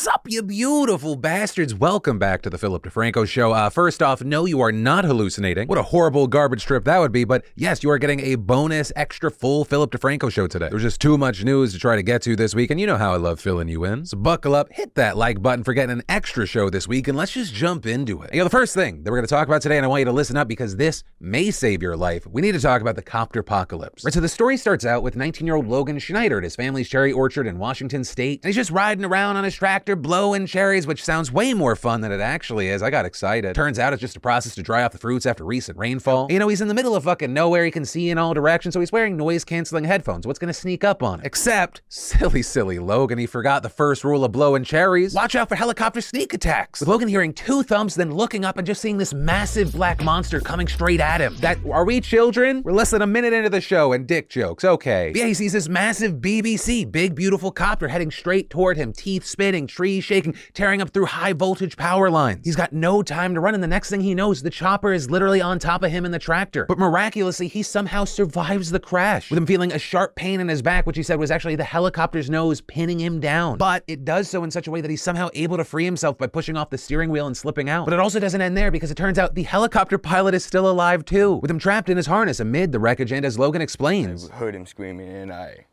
Sup, you beautiful bastards. Welcome back to the Philip DeFranco show. Uh, first off, no, you are not hallucinating. What a horrible garbage trip that would be, but yes, you are getting a bonus, extra full Philip DeFranco show today. There's just too much news to try to get to this week, and you know how I love filling you in. So buckle up, hit that like button for getting an extra show this week, and let's just jump into it. You know, the first thing that we're going to talk about today, and I want you to listen up because this may save your life, we need to talk about the copter apocalypse. Right, so the story starts out with 19 year old Logan Schneider at his family's cherry orchard in Washington state, and he's just riding around on his tractor blowing cherries, which sounds way more fun than it actually is. I got excited. Turns out it's just a process to dry off the fruits after recent rainfall. You know, he's in the middle of fucking nowhere. He can see in all directions, so he's wearing noise canceling headphones. What's gonna sneak up on him? Except, silly, silly Logan, he forgot the first rule of blowing cherries. Watch out for helicopter sneak attacks. With Logan hearing two thumps, then looking up and just seeing this massive black monster coming straight at him. That are we children? We're less than a minute into the show and dick jokes. Okay. But yeah, he sees this massive BBC, big beautiful copter heading straight toward him, teeth spinning, trees shaking, tearing up through high voltage power lines. He's got no time to run, and the next thing he knows, the chopper is literally on top of him in the tractor. But miraculously, he somehow survives the crash, with him feeling a sharp pain in his back, which he said was actually the helicopter's nose pinning him down. But it does so in such a way that he's somehow able to free himself by pushing off the steering wheel and slipping out. But it also doesn't end there because it turns out the helicopter pilot is still alive too, with him trapped in his harness amid the wreckage. And as Logan explains, I heard him screaming, and I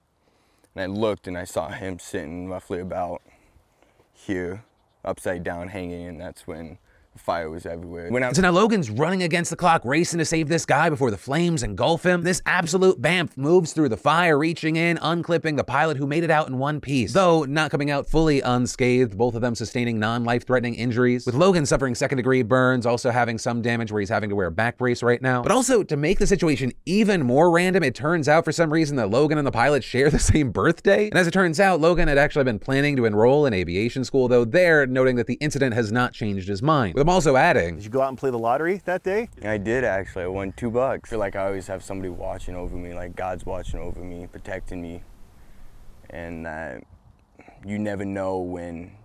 and I looked and I saw him sitting roughly about here, upside down, hanging, and that's when fire was everywhere. When I So now Logan's running against the clock, racing to save this guy before the flames engulf him. This absolute bamf moves through the fire, reaching in, unclipping the pilot who made it out in one piece. Though not coming out fully unscathed, both of them sustaining non life threatening injuries. With Logan suffering second degree burns, also having some damage where he's having to wear a back brace right now. But also, to make the situation even more random, it turns out for some reason that Logan and the pilot share the same birthday. And as it turns out, Logan had actually been planning to enroll in aviation school, though there, noting that the incident has not changed his mind. With him also adding, Did you go out and play the lottery that day? I did actually. I won two bucks. I feel like I always have somebody watching over me, like God's watching over me, protecting me, and that you never know when you know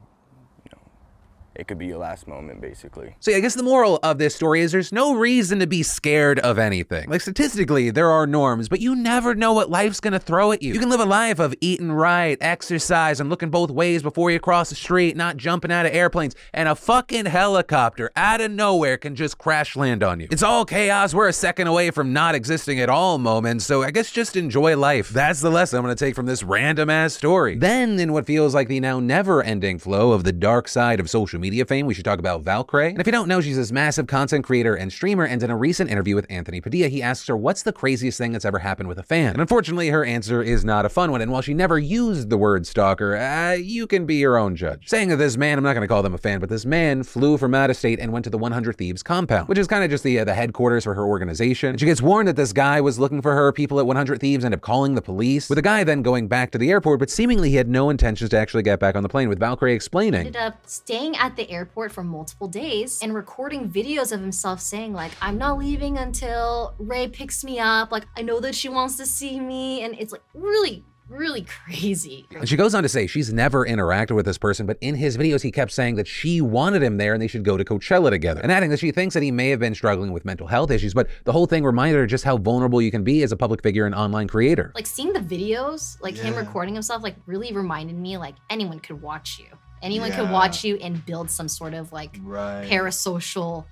it could be your last moment, basically. So yeah, I guess the moral of this story is there's no reason to be scared of anything. Like statistically, there are norms, but you never know what life's gonna throw at you. You can live a life of eating right, exercise, and looking both ways before you cross the street, not jumping out of airplanes, and a fucking helicopter out of nowhere can just crash land on you. It's all chaos. We're a second away from not existing at all moments, so I guess just enjoy life. That's the lesson I'm gonna take from this random ass story. Then, in what feels like the now never ending flow of the dark side of social media fame, we should talk about Valkyrae. And if you don't know, she's this massive content creator and streamer. And in a recent interview with Anthony Padilla, he asks her, What's the craziest thing that's ever happened with a fan? And unfortunately, her answer is not a fun one. And while she never used the word stalker, uh, you can be your own judge. Saying that this man, I'm not going to call them a fan, but this man flew from out of state and went to the 100 Thieves compound, which is kind of just the, uh, the headquarters for her organization. And she gets warned that this guy was looking for her. People at 100 Thieves end up calling the police, with the guy then going back to the airport, but seemingly he had no intentions to actually get back on the plane, with Valkyrae explaining. ended up staying at the airport for multiple days and recording videos of himself saying like i'm not leaving until ray picks me up like i know that she wants to see me and it's like really really crazy And she goes on to say she's never interacted with this person, but in his videos, he kept saying that she wanted him there and they should go to Coachella together. And adding that she thinks that he may have been struggling with mental health issues, but the whole thing reminded her just how vulnerable you can be as a public figure and online creator. like seeing the videos like him recording himself like really reminded me like anyone could watch you anyone could Yeah. watch you and build some sort of like Right. parasocial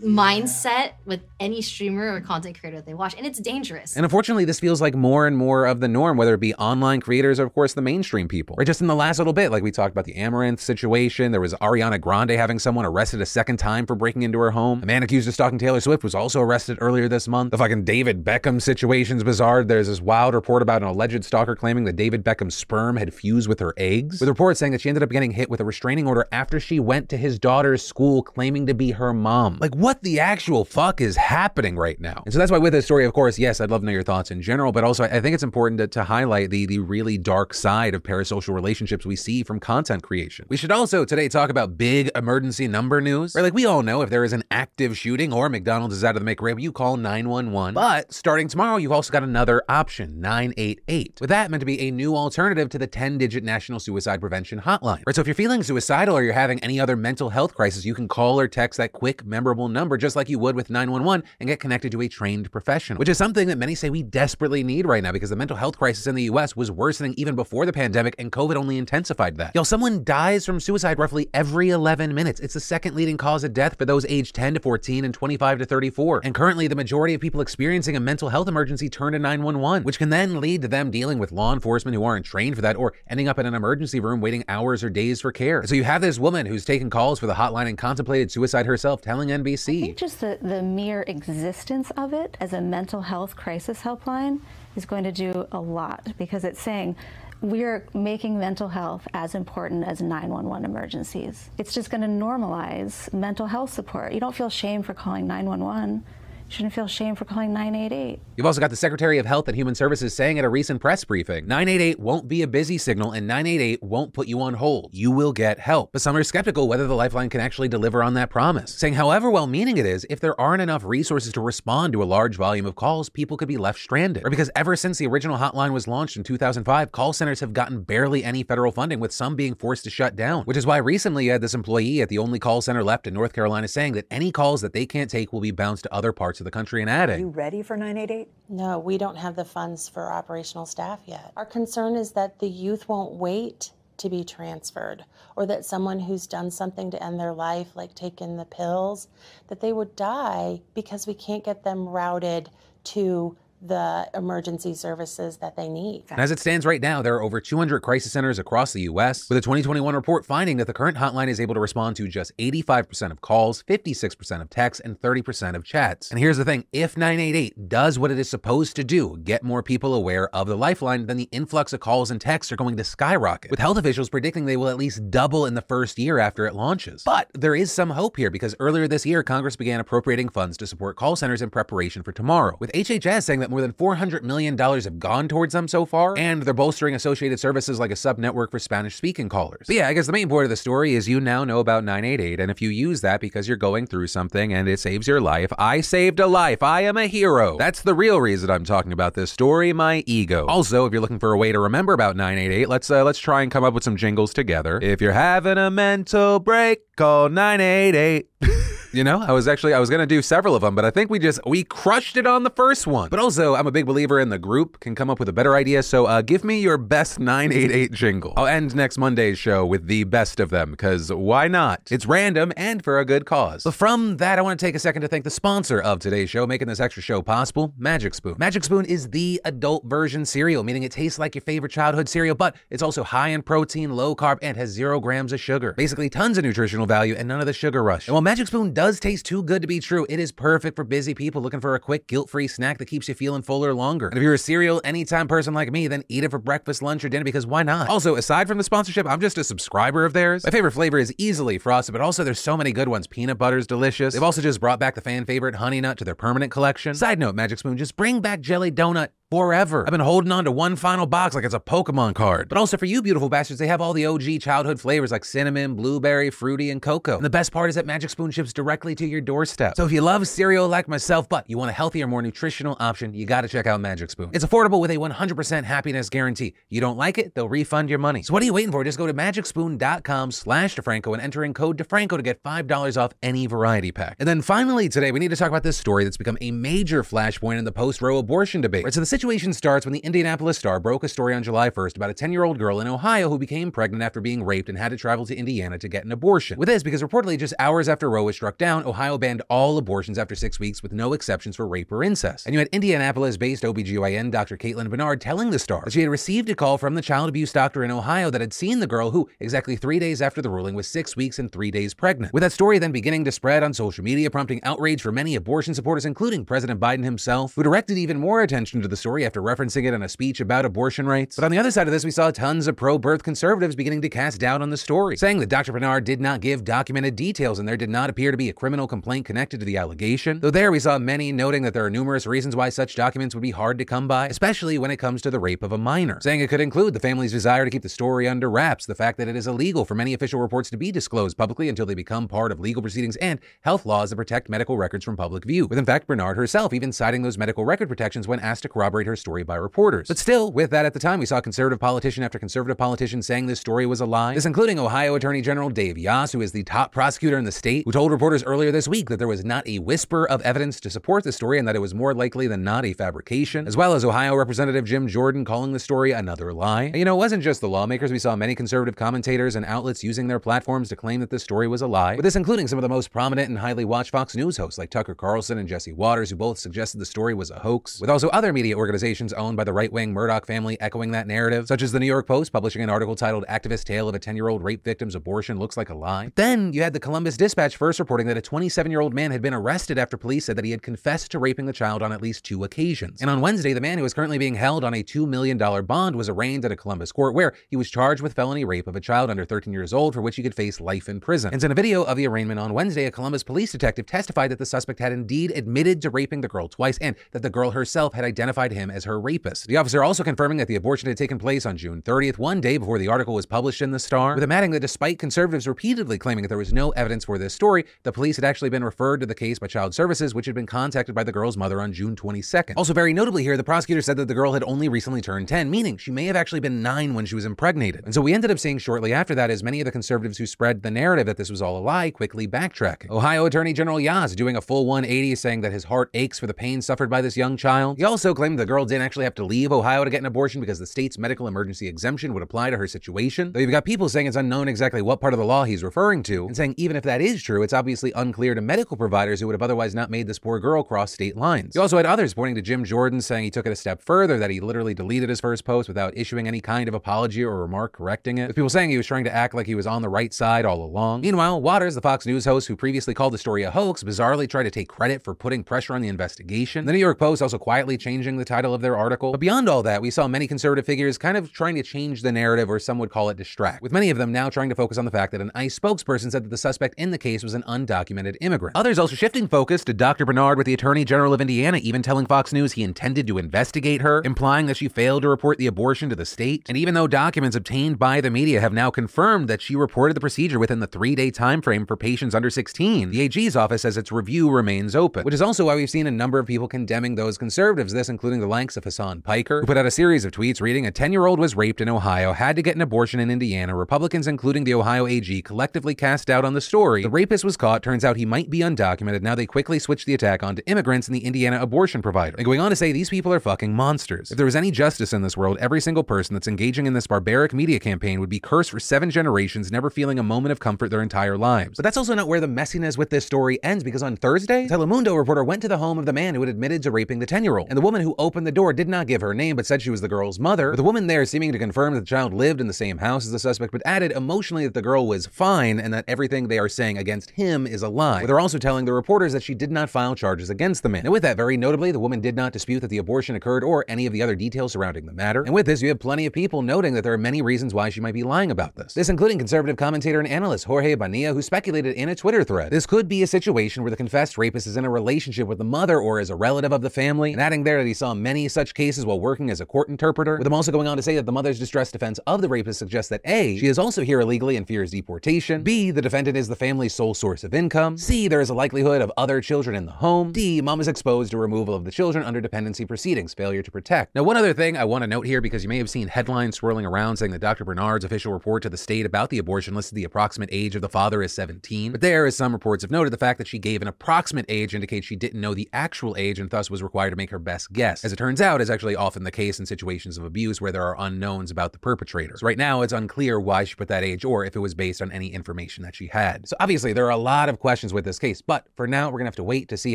mindset with any streamer or content creator that they watch and it's dangerous And unfortunately, this feels like more and more of the norm, whether it be online creators or, of course, the mainstream people. Right? Just in the last little bit, like we talked about the Amouranth situation, there was Ariana Grande having someone arrested a second time for breaking into her home. A man accused of stalking Taylor Swift was also arrested earlier this month. The fucking David Beckham situation's bizarre. There's this wild report about an alleged stalker claiming that David Beckham's sperm had fused with her eggs, with reports saying that she ended up getting hit with a restraining order after she went to his daughter's school claiming to be her mom. Like, what the actual fuck is happening right now? And so that's why with this story, of course, yes, I'd love to know your thoughts in general, but also I think it's important to, to highlight the, the really dark side of parasocial relationships we see from content creation. We should also today talk about big emergency number news. Right? Like we all know if there is an active shooting or McDonald's is out of the McRib, you call 911. But starting tomorrow, you've also got another option, 988. With that meant to be a new alternative to the 10-digit National Suicide Prevention Hotline. Right? So if you're feeling suicidal or you're having any other mental health crisis, you can call or text that quick, memorable number just like you would with 911 and get connected to a trained professional, which is something that many say we desperately need right now because the mental health crisis in the US was worsening even before the pandemic and COVID only intensified that. Y'all, someone dies from suicide roughly every 11 minutes. It's the second leading cause of death for those aged 10 to 14 and 25 to 34. And currently, the majority of people experiencing a mental health emergency turn to 911, which can then lead to them dealing with law enforcement who aren't trained for that or ending up in an emergency room waiting hours or days for care. So you have this woman who's taken calls for the hotline and contemplated suicide herself, telling NBC. I think just the, the mere existence of it as a mental health crisis helpline is going to do a lot because it's saying we're making mental health as important as 911 emergencies. It's just going to normalize mental health support. You don't feel shame for calling 911 shouldn't feel shame for calling 988. You've also got the Secretary of Health and Human Services saying at a recent press briefing 988 won't be a busy signal and 988 won't put you on hold. You will get help. But some are skeptical whether the Lifeline can actually deliver on that promise, saying, however well meaning it is, if there aren't enough resources to respond to a large volume of calls, people could be left stranded. Or because ever since the original hotline was launched in 2005, call centers have gotten barely any federal funding, with some being forced to shut down. Which is why recently you had this employee at the only call center left in North Carolina saying that any calls that they can't take will be bounced to other parts of the country and adding. Are you ready for 988? No, we don't have the funds for operational staff yet. Our concern is that the youth won't wait to be transferred or that someone who's done something to end their life like taken the pills that they would die because we can't get them routed to the emergency services that they need. And as it stands right now, there are over 200 crisis centers across the U.S., with a 2021 report finding that the current hotline is able to respond to just 85% of calls, 56% of texts, and 30% of chats. And here's the thing if 988 does what it is supposed to do, get more people aware of the lifeline, then the influx of calls and texts are going to skyrocket, with health officials predicting they will at least double in the first year after it launches. But there is some hope here because earlier this year, Congress began appropriating funds to support call centers in preparation for tomorrow, with HHS saying that more than $400 million have gone towards them so far, and they're bolstering associated services like a sub network for Spanish speaking callers. But yeah, I guess the main point of the story is you now know about 988, and if you use that because you're going through something and it saves your life, I saved a life. I am a hero. That's the real reason I'm talking about this story, my ego. Also, if you're looking for a way to remember about 988, let's uh, let's try and come up with some jingles together. If you're having a mental break, call 988. You know, I was actually I was gonna do several of them, but I think we just we crushed it on the first one. But also, I'm a big believer in the group can come up with a better idea. So uh, give me your best 988 jingle. I'll end next Monday's show with the best of them because why not? It's random and for a good cause. But from that, I want to take a second to thank the sponsor of today's show, making this extra show possible, Magic Spoon. Magic Spoon is the adult version cereal, meaning it tastes like your favorite childhood cereal, but it's also high in protein, low carb, and has zero grams of sugar. Basically, tons of nutritional value and none of the sugar rush. And while Magic Spoon does taste too good to be true, it is perfect for busy people looking for a quick, guilt free snack that keeps you feeling fuller longer. And if you're a cereal anytime person like me, then eat it for breakfast, lunch, or dinner because why not? Also, aside from the sponsorship, I'm just a subscriber of theirs. My favorite flavor is easily frosted, but also there's so many good ones. Peanut butter's delicious. They've also just brought back the fan favorite Honey Nut to their permanent collection. Side note, Magic Spoon, just bring back Jelly Donut forever. I've been holding on to one final box like it's a Pokemon card. But also for you beautiful bastards, they have all the OG childhood flavors like cinnamon, blueberry, fruity, and cocoa. And the best part is that Magic Spoon ships directly to your doorstep. So if you love cereal like myself, but you want a healthier, more nutritional option, you gotta check out Magic Spoon. It's affordable with a 100% happiness guarantee. You don't like it, they'll refund your money. So what are you waiting for? Just go to magicspoon.com slash DeFranco and enter in code DeFranco to get $5 off any variety pack. And then finally today, we need to talk about this story that's become a major flashpoint in the post-Roe abortion debate. Right, so the situation starts when the Indianapolis Star broke a story on July 1st about a 10-year-old girl in Ohio who became pregnant after being raped and had to travel to Indiana to get an abortion. With this, because reportedly just hours after Roe was struck down, Ohio banned all abortions after six weeks with no exceptions for rape or incest. And you had Indianapolis-based OBGYN Dr. Caitlin Bernard telling the Star that she had received a call from the child abuse doctor in Ohio that had seen the girl who, exactly three days after the ruling, was six weeks and three days pregnant. With that story then beginning to spread on social media, prompting outrage for many abortion supporters, including President Biden himself, who directed even more attention to the story after referencing it in a speech about abortion rights. But on the other side of this, we saw tons of pro-birth conservatives beginning to cast doubt on the story, saying that Dr. Bernard did not give documented details and there did not appear to be a criminal complaint connected to the allegation. Though there we saw many noting that there are numerous reasons why such documents would be hard to come by, especially when it comes to the rape of a minor, saying it could include the family's desire to keep the story under wraps, the fact that it is illegal for many official reports to be disclosed publicly until they become part of legal proceedings, and health laws that protect medical records from public view. With in fact Bernard herself even citing those medical record protections when asked to corroborate corroborate her story by reporters. But still, with that at the time, we saw conservative politician after conservative politician saying this story was a lie. This including Ohio Attorney General Dave Yost, who is the top prosecutor in the state, who told reporters earlier this week that there was not a whisper of evidence to support the story and that it was more likely than not a fabrication, as well as Ohio Representative Jim Jordan calling the story another lie. And you know, it wasn't just the lawmakers. We saw many conservative commentators and outlets using their platforms to claim that this story was a lie, with this including some of the most prominent and highly watched Fox News hosts like Tucker Carlson and Jesse Watters, who both suggested the story was a hoax, with also other media organizations owned by the right wing Murdoch family echoing that narrative, such as the New York Post publishing an article titled Activist Tale of a 10 year old Rape Victim's Abortion Looks Like a Lie. But then you had the Columbus Dispatch first reporting that a 27 year old man had been arrested after police said that he had confessed to raping the child on at least two occasions. And on Wednesday, the man who is currently being held on a $2 million bond was arraigned at a Columbus court where he was charged with felony rape of a child under 13 years old for which he could face life in prison. And in a video of the arraignment on Wednesday, a Columbus police detective testified that the suspect had indeed admitted to raping the girl twice and that the girl herself had identified him as her rapist. The officer also confirming that the abortion had taken place on June 30th, one day before the article was published in the Star, with him adding that despite conservatives repeatedly claiming that there was no evidence for this story, the police had actually been referred to the case by Child Services, which had been contacted by the girl's mother on June 22nd. Also, very notably here, the prosecutor said that the girl had only recently turned 10, meaning she may have actually been 9 when she was impregnated. And so we ended up seeing shortly after that as many of the conservatives who spread the narrative that this was all a lie quickly backtracking. Ohio Attorney General Yost doing a full 180 saying that his heart aches for the pain suffered by this young child. He also claimed the girl didn't actually have to leave Ohio to get an abortion because the state's medical emergency exemption would apply to her situation. Though you've got people saying it's unknown exactly what part of the law he's referring to, and saying even if that is true, it's obviously unclear to medical providers who would have otherwise not made this poor girl cross state lines. You also had others pointing to Jim Jordan saying he took it a step further, that he literally deleted his first post without issuing any kind of apology or remark correcting it. With people saying he was trying to act like he was on the right side all along. Meanwhile, Watters, the Fox News host who previously called the story a hoax, bizarrely tried to take credit for putting pressure on the investigation. The New York Post also quietly changing the title of their article. But beyond all that, we saw many conservative figures kind of trying to change the narrative, or some would call it distract, with many of them now trying to focus on the fact that an ICE spokesperson said that the suspect in the case was an undocumented immigrant. Others also shifting focus to Dr. Bernard with the Attorney General of Indiana, even telling Fox News he intended to investigate her, implying that she failed to report the abortion to the state. And even though documents obtained by the media have now confirmed that she reported the procedure within the three-day time frame for patients under 16, the AG's office says its review remains open, which is also why we've seen a number of people condemning those conservatives, this including the likes of Hasan Piker, who put out a series of tweets reading a 10-year-old was raped in Ohio, had to get an abortion in Indiana. Republicans, including the Ohio AG, collectively cast doubt on the story. The rapist was caught. Turns out he might be undocumented. Now they quickly switched the attack onto immigrants and the Indiana abortion provider. And going on to say these people are fucking monsters. If there was any justice in this world, every single person that's engaging in this barbaric media campaign would be cursed for seven generations, never feeling a moment of comfort their entire lives. But that's also not where the messiness with this story ends, because on Thursday, Telemundo reporter went to the home of the man who had admitted to raping the 10-year-old. And the woman who opened the door did not give her name, but said she was the girl's mother. The woman there seeming to confirm that the child lived in the same house as the suspect, but added emotionally that the girl was fine and that everything they are saying against him is a lie. They're also telling the reporters that she did not file charges against the man. And with that, very notably, the woman did not dispute that the abortion occurred or any of the other details surrounding the matter. And with this, you have plenty of people noting that there are many reasons why she might be lying about this. This including conservative commentator and analyst Jorge Bonilla, who speculated in a Twitter thread this could be a situation where the confessed rapist is in a relationship with the mother or is a relative of the family, and adding there that he saw many such cases while working as a court interpreter, with him also going on to say that the mother's distress defense of the rapist suggests that A, she is also here illegally and fears deportation, B, the defendant is the family's sole source of income, C, there is a likelihood of other children in the home, D, mom is exposed to removal of the children under dependency proceedings, failure to protect. Now, one other thing I want to note here, because you may have seen headlines swirling around saying that Dr. Bernard's official report to the state about the abortion listed the approximate age of the father as 17, but there, as some reports have noted, the fact that she gave an approximate age indicates she didn't know the actual age and thus was required to make her best guess. As it turns out, is actually often the case in situations of abuse where there are unknowns about the perpetrator. So right now, it's unclear why she put that age or if it was based on any information that she had. So obviously, there are a lot of questions with this case, but for now, we're gonna have to wait to see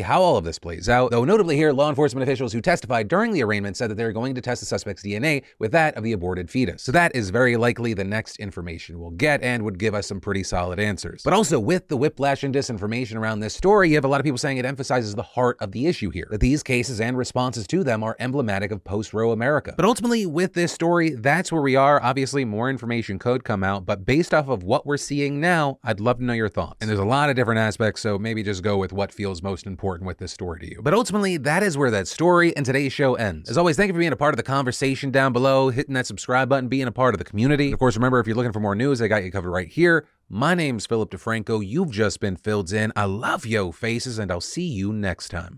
how all of this plays out. Though notably here, law enforcement officials who testified during the arraignment said that they're going to test the suspect's DNA with that of the aborted fetus. So that is very likely the next information we'll get and would give us some pretty solid answers. But also with the whiplash and disinformation around this story, you have a lot of people saying it emphasizes the heart of the issue here, that these cases and responses to them are emblematic of post-Roe America. But ultimately, with this story, that's where we are. Obviously, more information could come out, but based off of what we're seeing now, I'd love to know your thoughts. And there's a lot of different aspects, so maybe just go with what feels most important with this story to you. But ultimately, that is where that story and today's show ends. As always, thank you for being a part of the conversation down below, hitting that subscribe button, being a part of the community. Of course, remember, if you're looking for more news, I got you covered right here. My name's Philip DeFranco. You've just been filled in. I love yo faces, and I'll see you next time.